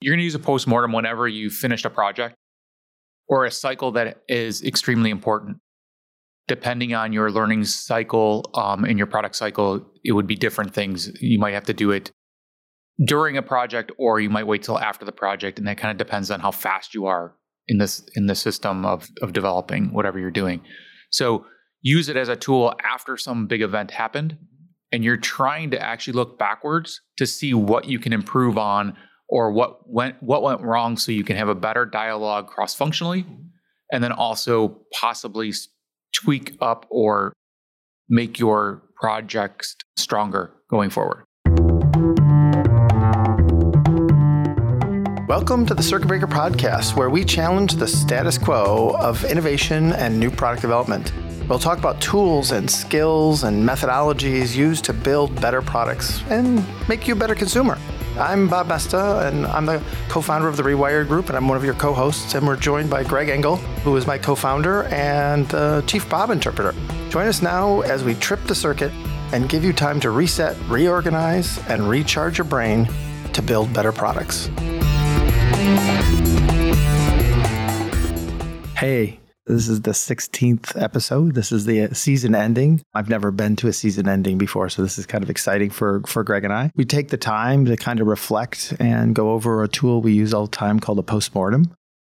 You're going to use a postmortem whenever you've finished a project or a cycle that is extremely important. Depending on your learning cycle um, and your product cycle, it would be different things. You might have to do it during a project, or you might wait till after the project, and that kind of depends on how fast you are in this in the system of of developing whatever you're doing. So use it as a tool after some big event happened, and you're trying to actually look backwards to see what you can improve on or what went what went wrong so you can have a better dialogue cross functionally and then also possibly tweak up or make your projects stronger going forward. Welcome to the Circuit Breaker Podcast, where we challenge the status quo of innovation and new product development. We'll talk about tools and skills and methodologies used to build better products and make you a better consumer. I'm Bob Moesta, and I'm the co founder of the Rewired Group, and I'm one of your co hosts. And we're joined by Greg Engle, who is my co founder and uh, chief Bob interpreter. Join us now as we trip the circuit and give you time to reset, reorganize, and recharge your brain to build better products. Hey, this is the 16th episode. This is the uh, season ending. I've never been to a season ending before, so this is kind of exciting for, for Greg and I. We take the time to kind of reflect and go over a tool we use all the time called a postmortem,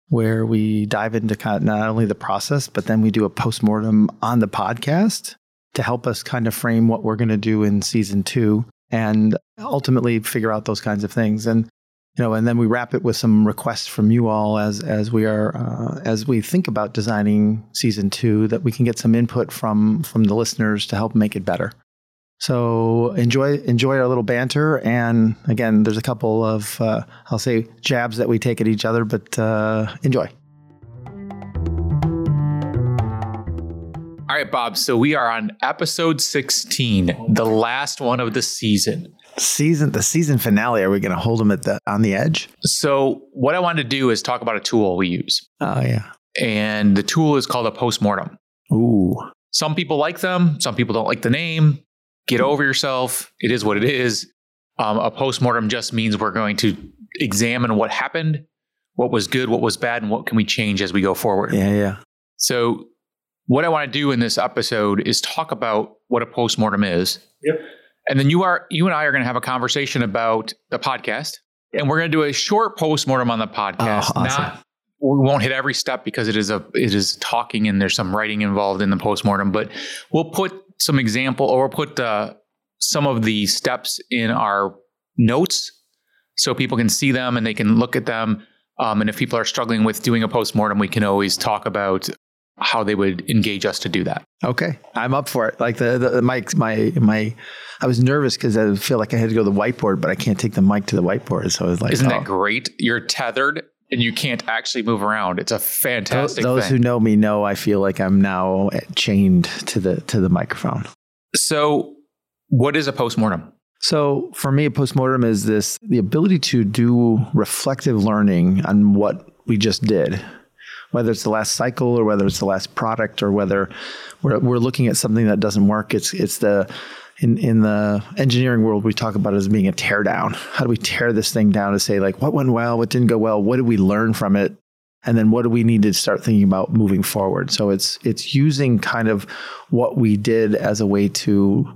where we dive into kind of not only the process, but then we do a postmortem on the podcast to help us kind of frame what we're going to do in season two and ultimately figure out those kinds of things. And you know, and then we wrap it with some requests from you all as as we are uh, as we think about designing season two that we can get some input from from the listeners to help make it better. So enjoy enjoy our little banter, and again, there's a couple of uh, I'll say jabs that we take at each other, but uh, enjoy. All right, Bob. So we are on episode 16, the last one of the season season the season finale are we going to hold them at the on the edge? So what i wanted to do is talk about a tool we use. Oh yeah. And the tool is called a postmortem. Ooh. Some people like them some people don't like the name. Get over yourself. It is what it is. Um, a postmortem just means we're going to examine what happened what was good what was bad and what can we change as we go forward. Yeah yeah. So what i want to do in this episode is talk about what a postmortem is. Yep and then you are you and I are going to have a conversation about the podcast, and we're going to do a short postmortem on the podcast. Oh, awesome. Not we won't hit every step because it is a it is talking and there's some writing involved in the postmortem, but we'll put some example or we'll put uh, some of the steps in our notes so people can see them and they can look at them. Um, and if people are struggling with doing a postmortem, we can always talk about how they would engage us to do that. Okay, I'm up for it. Like the, the my my my, I was nervous because I feel like I had to go to the whiteboard, but I can't take the mic to the whiteboard. So I was like, isn't oh. that great? You're tethered and you can't actually move around. It's a fantastic. Those, those who know me know I feel like I'm now chained to the to the microphone. So, what is a postmortem? So, for me, a postmortem is this the ability to do reflective learning on what we just did whether it's the last cycle or whether it's the last product or whether we're, we're looking at something that doesn't work. It's it's the in in the engineering world we talk about it as being a teardown. How do we tear this thing down to say like what went well, what didn't go well, what did we learn from it, and then what do we need to start thinking about moving forward? So it's it's using kind of what we did as a way to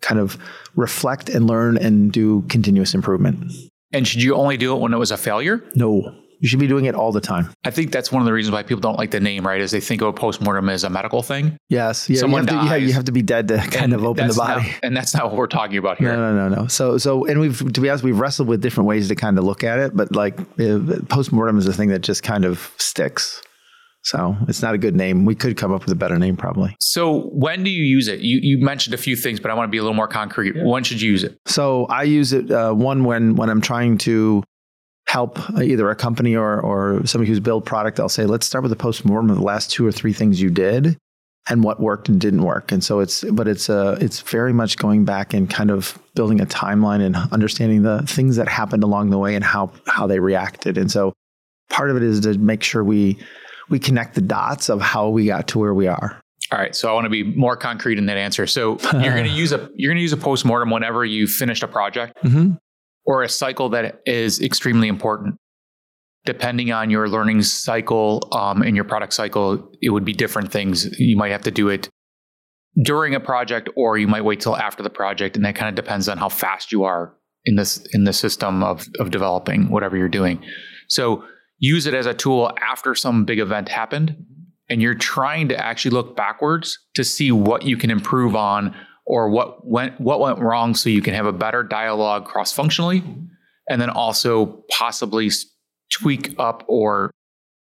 kind of reflect and learn and do continuous improvement. And should you only do it when it was a failure? No. You should be doing it all the time. I think that's one of the reasons why people don't like the name, right? Is they think of a postmortem as a medical thing. Yes. Yeah. Someone you have, to, yeah, you have to be dead to kind of open the body. Not, and that's not what we're talking about here. No, no, no, no. So, so, and we've, to be honest, we've wrestled with different ways to kind of look at it, but like postmortem is a thing that just kind of sticks. So it's not a good name. We could come up with a better name probably. So when do you use it? You, you mentioned a few things, but I want to be a little more concrete. Yeah. When should you use it? So I use it uh, one when when I'm trying to help either a company or, or somebody who's built product, I'll say, let's start with a postmortem of the last two or three things you did and what worked and didn't work. And so it's, but it's, uh, it's very much going back and kind of building a timeline and understanding the things that happened along the way and how, how they reacted. And so part of it is to make sure we, we connect the dots of how we got to where we are. All right, so I want to be more concrete in that answer. So you're going to use a you're going to use a postmortem whenever you finished a project. Mm-hmm or a cycle that is extremely important. depending on your learning cycle um, and your product cycle, it would be different things. You might have to do it during a project, or you might wait till after the project, and that kind of depends on how fast you are in this in the system of of developing whatever you're doing. So use it as a tool after some big event happened, and you're trying to actually look backwards to see what you can improve on or what went what went wrong, so you can have a better dialogue cross functionally, and then also possibly tweak up or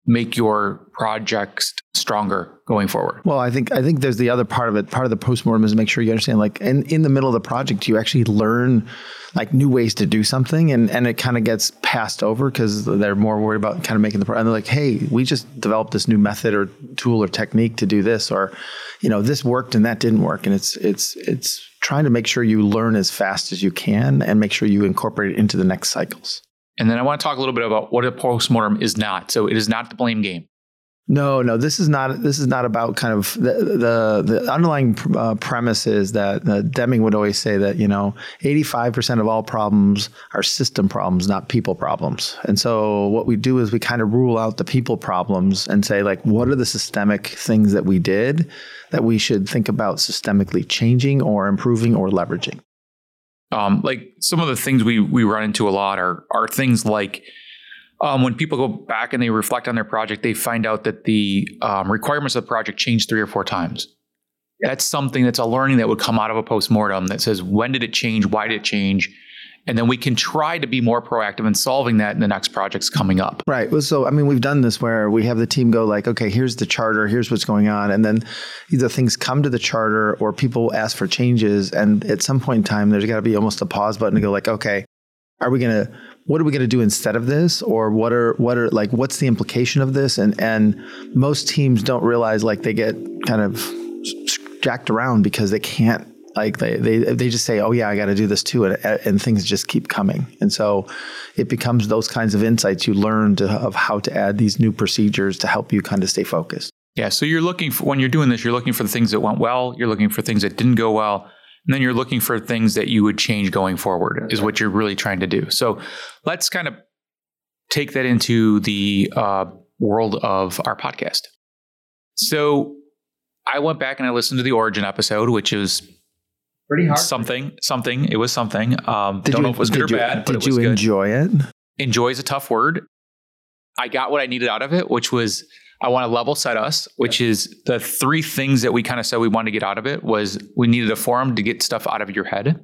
make your projects stronger going forward. Well, I think I think there's the other part of it. Part of the postmortem is to make sure you understand like in, in the middle of the project you actually learn like new ways to do something and, and it kind of gets passed over because they're more worried about kind of making the pro- and they're like, hey, we just developed this new method or tool or technique to do this or you know, this worked and that didn't work. And it's it's it's trying to make sure you learn as fast as you can and make sure you incorporate it into the next cycles. And then I want to talk a little bit about what a postmortem is not. So it is not the blame game. No, no, this is not. This is not about kind of the the, the underlying uh, premise is that uh, Deming would always say that you know eighty five percent of all problems are system problems, not people problems. And so what we do is we kind of rule out the people problems and say like, what are the systemic things that we did that we should think about systemically changing or improving or leveraging. Um, like some of the things we we run into a lot are are things like um, when people go back and they reflect on their project, they find out that the um, requirements of the project changed three or four times. That's something that's a learning that would come out of a postmortem that says when did it change, why did it change, and then we can try to be more proactive in solving that in the next projects coming up. Right. So, I mean, we've done this where we have the team go like, okay, here's the charter, here's what's going on, and then either things come to the charter or people ask for changes, and at some point in time, there's got to be almost a pause button to go like, okay, are we going to what are we going to do instead of this? Or what are what are like what's the implication of this? And and most teams don't realize like they get kind of jacked around because they can't like they they they just say, "Oh yeah, I got to do this too," and and things just keep coming. And so it becomes those kinds of insights you learn to, of how to add these new procedures to help you kind of stay focused. Yeah. So you're looking for when you're doing this, you're looking for the things that went well. You're looking for things that didn't go well. And then you're looking for things that you would change going forward, is what you're really trying to do. So let's kind of take that into the uh, world of our podcast. So I went back and I listened to the origin episode, which is pretty hard. Something, something. It was something. Um, did don't you, know if it was good or you, bad. Did you enjoy it? Enjoy is a tough word. I got what I needed out of it, which was I want to level set us, which is the three things that we kind of said we wanted to get out of it was we needed a forum to get stuff out of your head.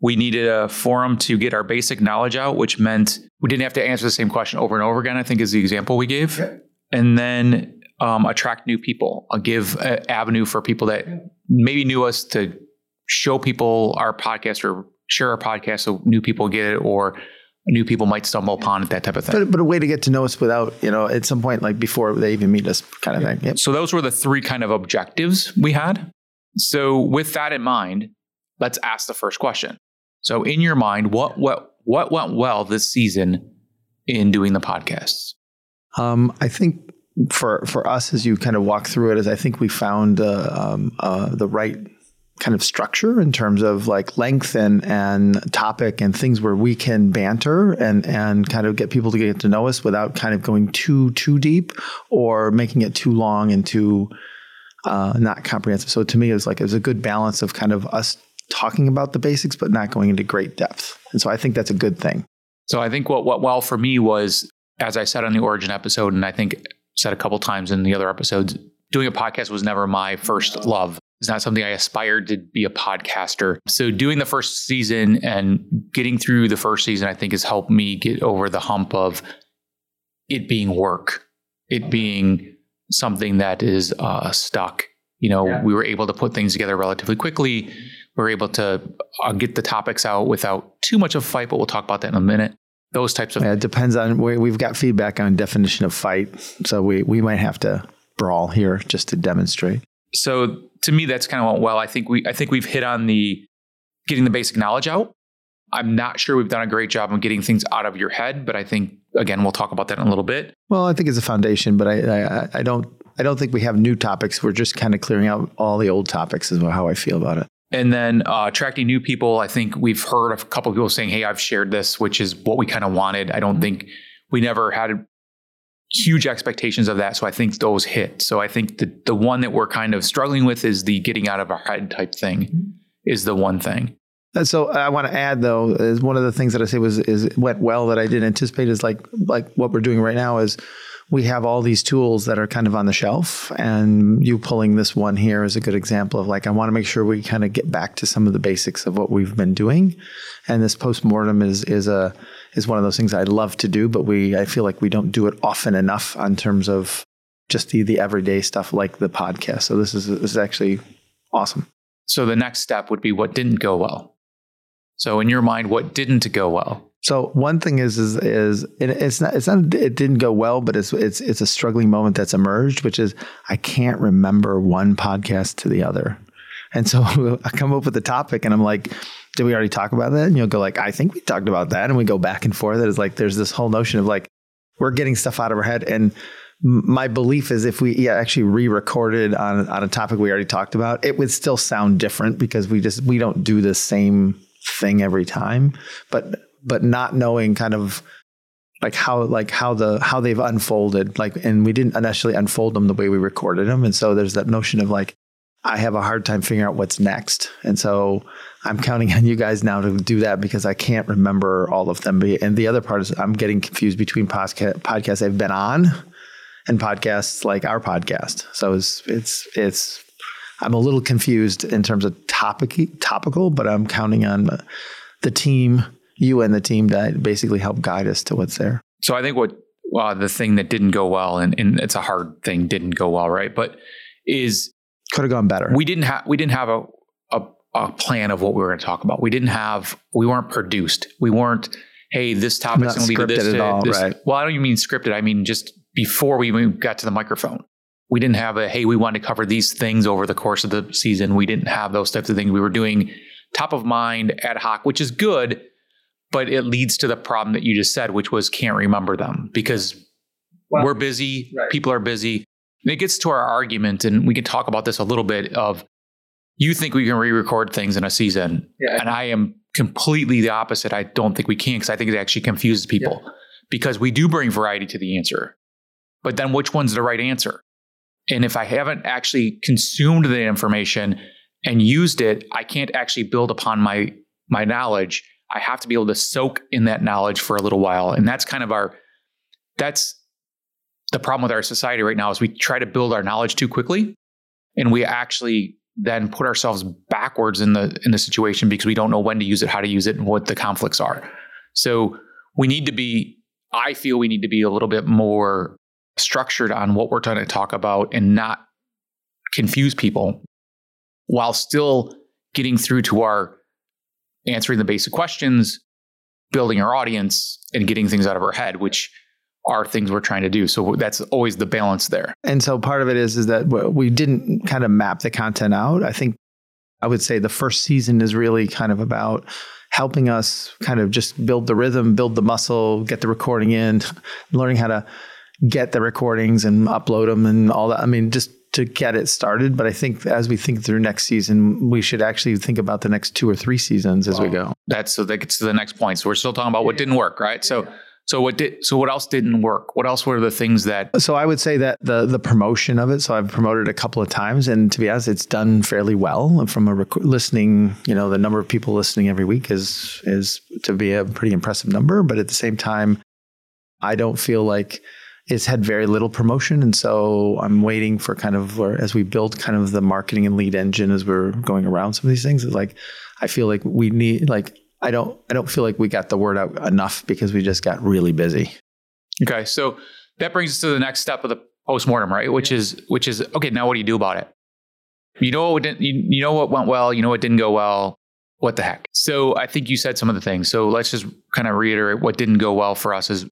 We needed a forum to get our basic knowledge out, which meant we didn't have to answer the same question over and over again, I think is the example we gave. Okay. And then um, attract new people, I'll give an avenue for people that maybe knew us to show people our podcast or share our podcast so new people get it or new people might stumble upon it, that type of thing. But, but a way to get to know us without, you know, at some point, like before they even meet us kind of yeah. thing. Yep. So those were the three kind of objectives we had. So with that in mind, let's ask the first question. So in your mind, what what what went well this season in doing the podcasts? Um, I think for for us, as you kind of walk through it, is I think we found uh, um, uh, the right kind of structure in terms of like length and and topic and things where we can banter and and kind of get people to get to know us without kind of going too too deep or making it too long and too uh, not comprehensive. So to me, it was like it was a good balance of kind of us talking about the basics but not going into great depth. And so I think that's a good thing. So I think what what well for me was as I said on the origin episode, and I think said a couple times in the other episodes, doing a podcast was never my first love. It's not something I aspired to be a podcaster. So doing the first season and getting through the first season, I think has helped me get over the hump of it being work, it being something that is uh, stuck. You know, yeah. we were able to put things together relatively quickly. We were able to uh, get the topics out without too much of a fight, but we'll talk about that in a minute. Those types of. Yeah, it depends on. Where we've got feedback on definition of fight, so we we might have to brawl here just to demonstrate so to me, that's kind of went well. I think we I think we've hit on the getting the basic knowledge out. I'm not sure we've done a great job of getting things out of your head, but I think again we'll talk about that in a little bit. Well, I think it's a foundation, but I I, I don't I don't think we have new topics. We're just kind of clearing out all the old topics, is how I feel about it. And then uh, attracting new people. I think we've heard a couple of people saying, "Hey, I've shared this," which is what we kind of wanted. I don't think we never had huge expectations of that. So I think those hit. So I think the the one that we're kind of struggling with is the getting out of our head type thing is the one thing. And so I want to add though is one of the things that I say was is went well that I didn't anticipate is like like what we're doing right now is we have all these tools that are kind of on the shelf and you pulling this one here is a good example of like i want to make sure we kind of get back to some of the basics of what we've been doing and this post-mortem is is a is one of those things i love to do but we i feel like we don't do it often enough in terms of just the the everyday stuff like the podcast. So this is this is actually awesome. So the next step would be what didn't go well. So in your mind what didn't go well? So one thing is is is it, it's not it's not it didn't go well, but it's it's it's a struggling moment that's emerged, which is I can't remember one podcast to the other, and so I come up with the topic, and I'm like, did we already talk about that? And you'll go like, I think we talked about that, and we go back and forth. It's like there's this whole notion of like we're getting stuff out of our head, and my belief is if we yeah, actually re-recorded on on a topic we already talked about, it would still sound different because we just we don't do the same thing every time, but but not knowing kind of like how like how the how they've unfolded like and we didn't initially unfold them the way we recorded them and so there's that notion of like I have a hard time figuring out what's next and so I'm counting on you guys now to do that because I can't remember all of them and the other part is I'm getting confused between podcast podcasts I've been on and podcasts like our podcast so it's it's it's I'm a little confused in terms of topic topical but I'm counting on the team you and the team that basically help guide us to what's there. So I think what uh, the thing that didn't go well, and, and it's a hard thing, didn't go well, right? But is could have gone better. We didn't have we didn't have a, a a plan of what we were going to talk about. We didn't have we weren't produced. We weren't. Hey, this topic's going to lead to this. At all, this. Right. Well, I don't even mean scripted. I mean just before we even got to the microphone. We didn't have a hey, we want to cover these things over the course of the season. We didn't have those types of things. We were doing top of mind ad hoc, which is good but it leads to the problem that you just said, which was can't remember them because well, we're busy, right. people are busy. It gets to our argument, and we can talk about this a little bit of you think we can re-record things in a season, yeah. and I am completely the opposite. I don't think we can because I think it actually confuses people yeah. because we do bring variety to the answer, but then which one's the right answer? And if I haven't actually consumed the information and used it, I can't actually build upon my my knowledge I have to be able to soak in that knowledge for a little while. And that's kind of our, that's the problem with our society right now is we try to build our knowledge too quickly. And we actually then put ourselves backwards in the in the situation because we don't know when to use it, how to use it, and what the conflicts are. So we need to be, I feel we need to be a little bit more structured on what we're trying to talk about and not confuse people while still getting through to our answering the basic questions, building our audience, and getting things out of our head, which are things we're trying to do. So that's always the balance there. And so part of it is is that we didn't kind of map the content out. I think I would say the first season is really kind of about helping us kind of just build the rhythm, build the muscle, get the recording in, learning how to get the recordings and upload them and all that. I mean, just to get it started. But I think as we think through next season, we should actually think about the next two or three seasons as well, we go. That's so that gets to the next point. So we're still talking about what didn't work, right? So so what did so what else didn't work? What else were the things that So I would say that the the promotion of it. So I've promoted a couple of times and to be honest it's done fairly well from a rec- listening, you know, the number of people listening every week is is to be a pretty impressive number, but at the same time I don't feel like it's had very little promotion. And so I'm waiting for kind of as we build kind of the marketing and lead engine as we're going around some of these things. It's like I feel like we need like I don't I don't feel like we got the word out enough because we just got really busy. Okay. So that brings us to the next step of the postmortem, right? Which is which is okay, now what do you do about it? You know what didn't you, you know what went well, you know what didn't go well. What the heck? So I think you said some of the things. So let's just kind of reiterate what didn't go well for us is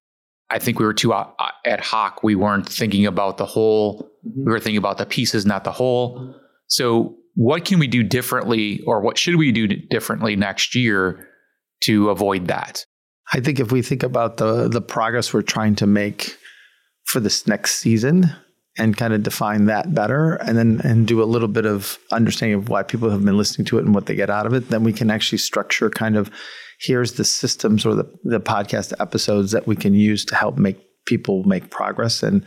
I think we were too uh, uh, ad hoc. We weren't thinking about the whole. Mm-hmm. We were thinking about the pieces, not the whole. So, what can we do differently, or what should we do differently next year to avoid that? I think if we think about the the progress we're trying to make for this next season, and kind of define that better and then and do a little bit of understanding of why people have been listening to it and what they get out of it then we can actually structure kind of here's the systems or the, the podcast episodes that we can use to help make people make progress and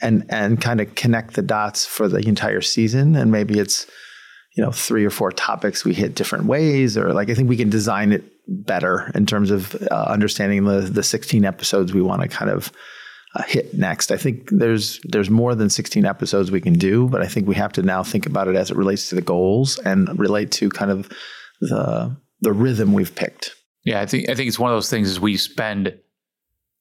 and and kind of connect the dots for the entire season and maybe it's you know three or four topics we hit different ways or like i think we can design it better in terms of uh, understanding the the 16 episodes we want to kind of uh, hit next. I think there's there's more than 16 episodes we can do, but I think we have to now think about it as it relates to the goals and relate to kind of the the rhythm we've picked. Yeah, I think I think it's one of those things is we spend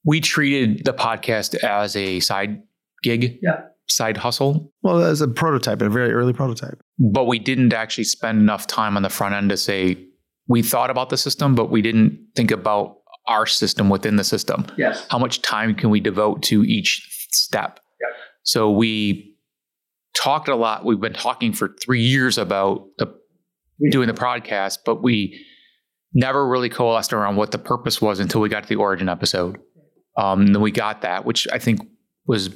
we treated the podcast as a side gig. Yeah. Side hustle. Well, as a prototype, a very early prototype. But we didn't actually spend enough time on the front end to say we thought about the system, but we didn't think about our system within the system. Yes. How much time can we devote to each step? Yep. So we talked a lot. We've been talking for three years about the doing the podcast, but we never really coalesced around what the purpose was until we got to the origin episode. Um, then we got that, which I think was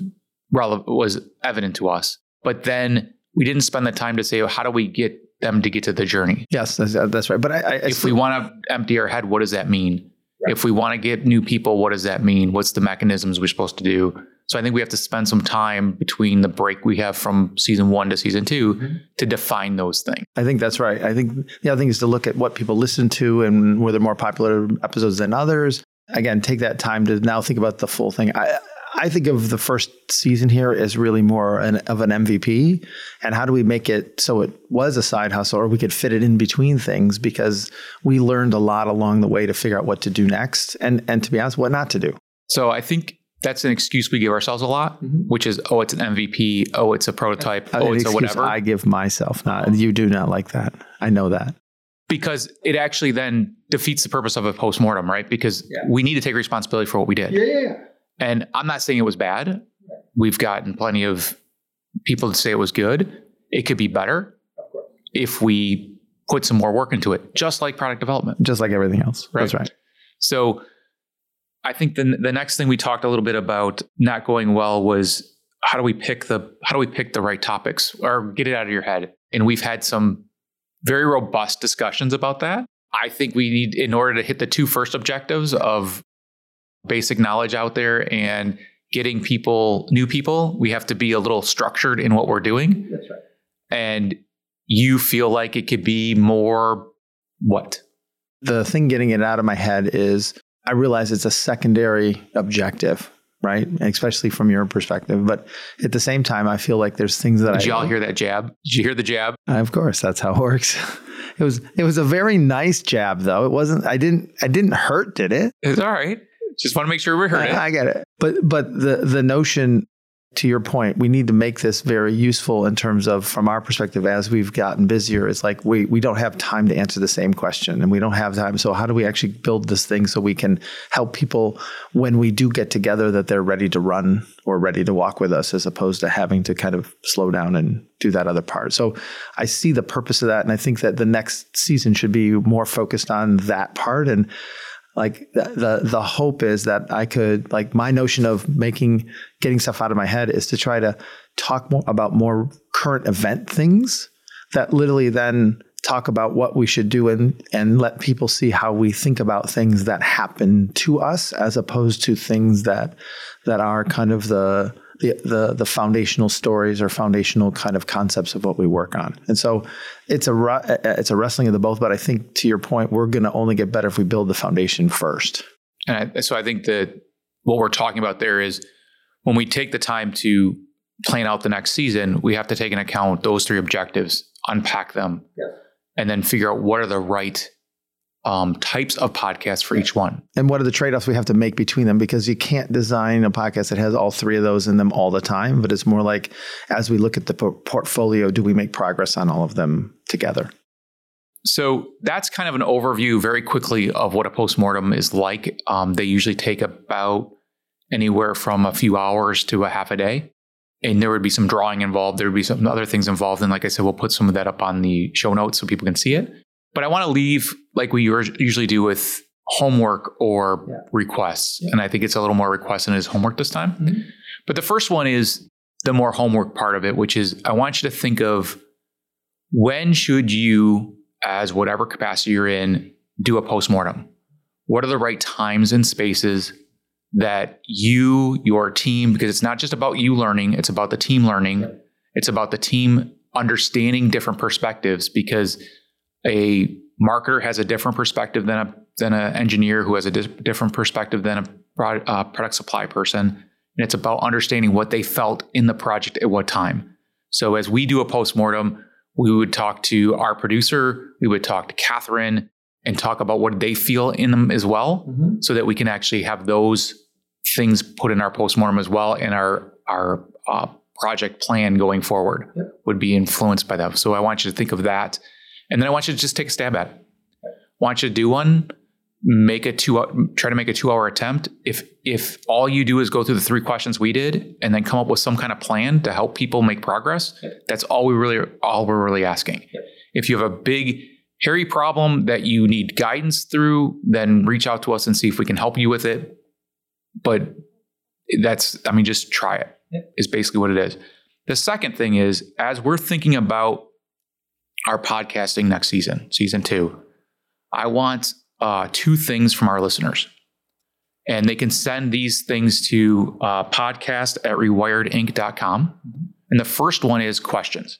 relevant, was evident to us. But then we didn't spend the time to say, well, how do we get them to get to the journey? Yes, that's, that's right. But I, I, if we want to empty our head, what does that mean? Right. If we want to get new people, what does that mean? What's the mechanisms we're supposed to do? So I think we have to spend some time between the break we have from season one to season 2 mm-hmm. to define those things. I think that's right. I think the other thing is to look at what people listen to and were there more popular episodes than others. Again, take that time to now think about the full thing. I, I think of the first season here as really more an, of an MVP. And how do we make it so it was a side hustle or we could fit it in between things because we learned a lot along the way to figure out what to do next and, and to be honest, what not to do. So I think that's an excuse we give ourselves a lot, mm-hmm. which is, oh, it's an MVP. Oh, it's a prototype. oh, it's a whatever. I give myself. Not you do not like that. I know that because it actually then defeats the purpose of a postmortem, right? Because yeah. we need to take responsibility for what we did. Yeah, yeah, yeah. And I'm not saying it was bad. We've gotten plenty of people to say it was good. It could be better if we put some more work into it, just like product development. Just like everything else. Right? That's right. So I think the the next thing we talked a little bit about not going well was how do we pick the how do we pick the right topics or get it out of your head? And we've had some very robust discussions about that. I think we need in order to hit the two first objectives of basic knowledge out there and getting people, new people, we have to be a little structured in what we're doing. That's right. And you feel like it could be more what? The thing getting it out of my head is I realize it's a secondary objective, right? Especially from your perspective. But at the same time, I feel like there's things that Did I. Did y'all hear that jab? Did you hear the jab? Of course, that's how it works. It was it was a very nice jab though. It wasn't I didn't I didn't hurt, did it? It's all right. Just want to make sure we heard I, it. I get it. But but the the notion to your point, we need to make this very useful in terms of from our perspective as we've gotten busier, it's like we we don't have time to answer the same question and we don't have time. So how do we actually build this thing so we can help people when we do get together that they're ready to run or ready to walk with us as opposed to having to kind of slow down and do that other part. So I see the purpose of that and I think that the next season should be more focused on that part and like the, the, the hope is that I could like my notion of making getting stuff out of my head is to try to talk more about more current event things that literally then talk about what we should do and and let people see how we think about things that happen to us as opposed to things that that are kind of the the, the the foundational stories or foundational kind of concepts of what we work on. And so it's a it's a wrestling of the both. But I think to your point, we're going to only get better if we build the foundation first. And I, so I think that what we're talking about there is when we take the time to plan out the next season, we have to take into account those three objectives, unpack them, and then figure out what are the right um, types of podcasts for each one. And what are the trade offs we have to make between them? Because you can't design a podcast that has all three of those in them all the time, but it's more like as we look at the portfolio, do we make progress on all of them together? So that's kind of an overview very quickly of what a postmortem is like. Um, they usually take about anywhere from a few hours to a half a day. And there would be some drawing involved. There would be some other things involved. And like I said, we'll put some of that up on the show notes so people can see it. But I want to leave like we usually do with homework or yeah. requests. Yeah. And I think it's a little more requests than it is homework this time. Mm-hmm. But the first one is the more homework part of it, which is I want you to think of when should you, as whatever capacity you're in, do a postmortem? What are the right times and spaces that you, your team, because it's not just about you learning, it's about the team learning, it's about the team understanding different perspectives because a marketer has a different perspective than a than an engineer who has a di- different perspective than a product, uh, product supply person and it's about understanding what they felt in the project at what time so as we do a postmortem we would talk to our producer we would talk to catherine and talk about what they feel in them as well mm-hmm. so that we can actually have those things put in our postmortem as well and our our uh, project plan going forward yep. would be influenced by that so i want you to think of that and then I want you to just take a stab at it. I want you to do one, make a two, try to make a two hour attempt. If if all you do is go through the three questions we did and then come up with some kind of plan to help people make progress, that's all we really all we're really asking. If you have a big hairy problem that you need guidance through, then reach out to us and see if we can help you with it. But that's, I mean, just try it. Is basically what it is. The second thing is, as we're thinking about our podcasting next season, season two, I want uh, two things from our listeners. And they can send these things to uh, podcast at rewiredinc.com. And the first one is questions.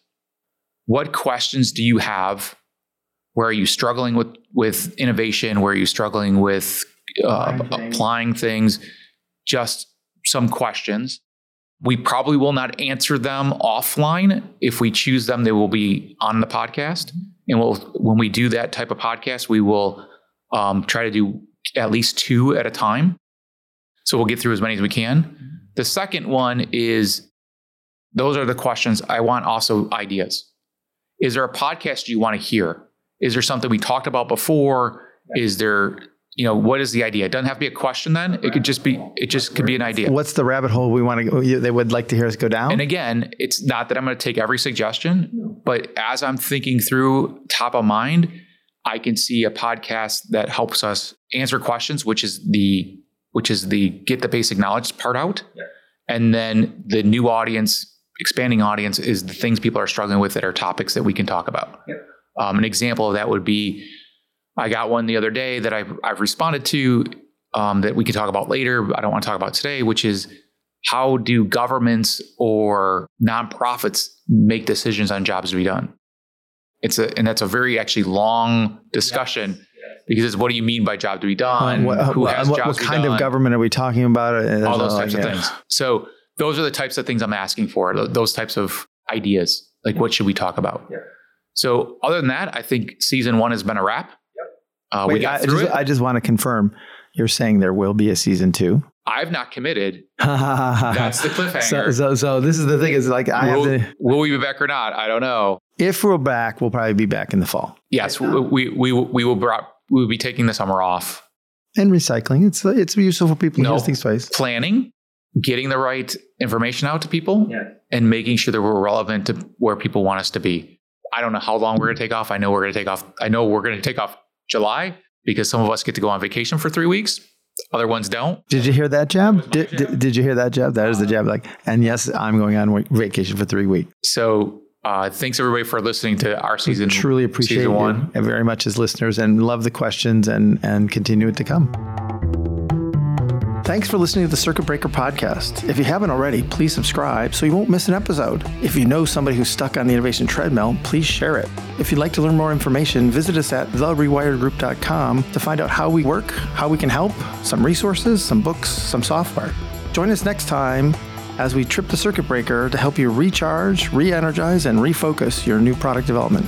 What questions do you have? Where are you struggling with, with innovation? Where are you struggling with uh, applying, things. applying things? Just some questions. We probably will not answer them offline. If we choose them, they will be on the podcast. And we'll, when we do that type of podcast, we will um, try to do at least two at a time. So we'll get through as many as we can. The second one is those are the questions. I want also ideas. Is there a podcast you want to hear? Is there something we talked about before? Is there you know, what is the idea? It doesn't have to be a question then. It could just be, it just could be an idea. What's the rabbit hole we want to go, they would like to hear us go down? And again, it's not that I'm going to take every suggestion, but as I'm thinking through top of mind, I can see a podcast that helps us answer questions, which is the, which is the get the basic knowledge part out. Yeah. And then the new audience, expanding audience is the things people are struggling with that are topics that we can talk about. Yeah. Um, an example of that would be I got one the other day that I've, I've responded to um, that we can talk about later. But I don't want to talk about today, which is how do governments or nonprofits make decisions on jobs to be done? It's a and that's a very actually long discussion yes. because it's what do you mean by job to be done? Um, what, Who has what, jobs what kind of government are we talking about? All those types like, of yeah. things. So those are the types of things I'm asking for. Those types of ideas. Like what should we talk about? Yeah. So other than that, I think season one has been a wrap. Uh, Wait, we got I, through just, it. I just want to confirm you're saying there will be a season two. I've not committed. That's the cliffhanger. So, so, so, this is the thing is like I will, have to. Will we be back or not? I don't know. If we're back, we'll probably be back in the fall. Yes, we we we, we will brought, we will be taking the summer off. And recycling. It's it's useful for people to no, use things twice. Planning, getting the right information out to people, yeah. and making sure that we're relevant to where people want us to be. I don't know how long we're going to take off. I know we're going to take off. I know we're going to take off July because some of us get to go on vacation for three weeks. Other ones don't. Did you hear that jab? Did, did, did, you hear that jab? That is the jab. Like, and yes, I'm going on vacation for three weeks. So, uh, thanks everybody for listening to our season. We truly appreciate season one. very much as listeners, and love the questions and and continue it to come. Thanks for listening to the Circuit Breaker podcast. If you haven't already, please subscribe so you won't miss an episode. If you know somebody who's stuck on the innovation treadmill, please share it. If you'd like to learn more information, visit us at therewiredgroup.com to find out how we work, how we can help, some resources, some books, some software. Join us next time as we trip the circuit breaker to help you recharge, re energize, and refocus your new product development.